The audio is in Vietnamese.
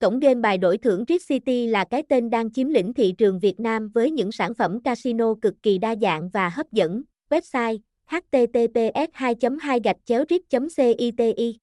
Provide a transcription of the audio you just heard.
Cổng game bài đổi thưởng Rift City là cái tên đang chiếm lĩnh thị trường Việt Nam với những sản phẩm casino cực kỳ đa dạng và hấp dẫn. Website https 2 2 gạch chéo citi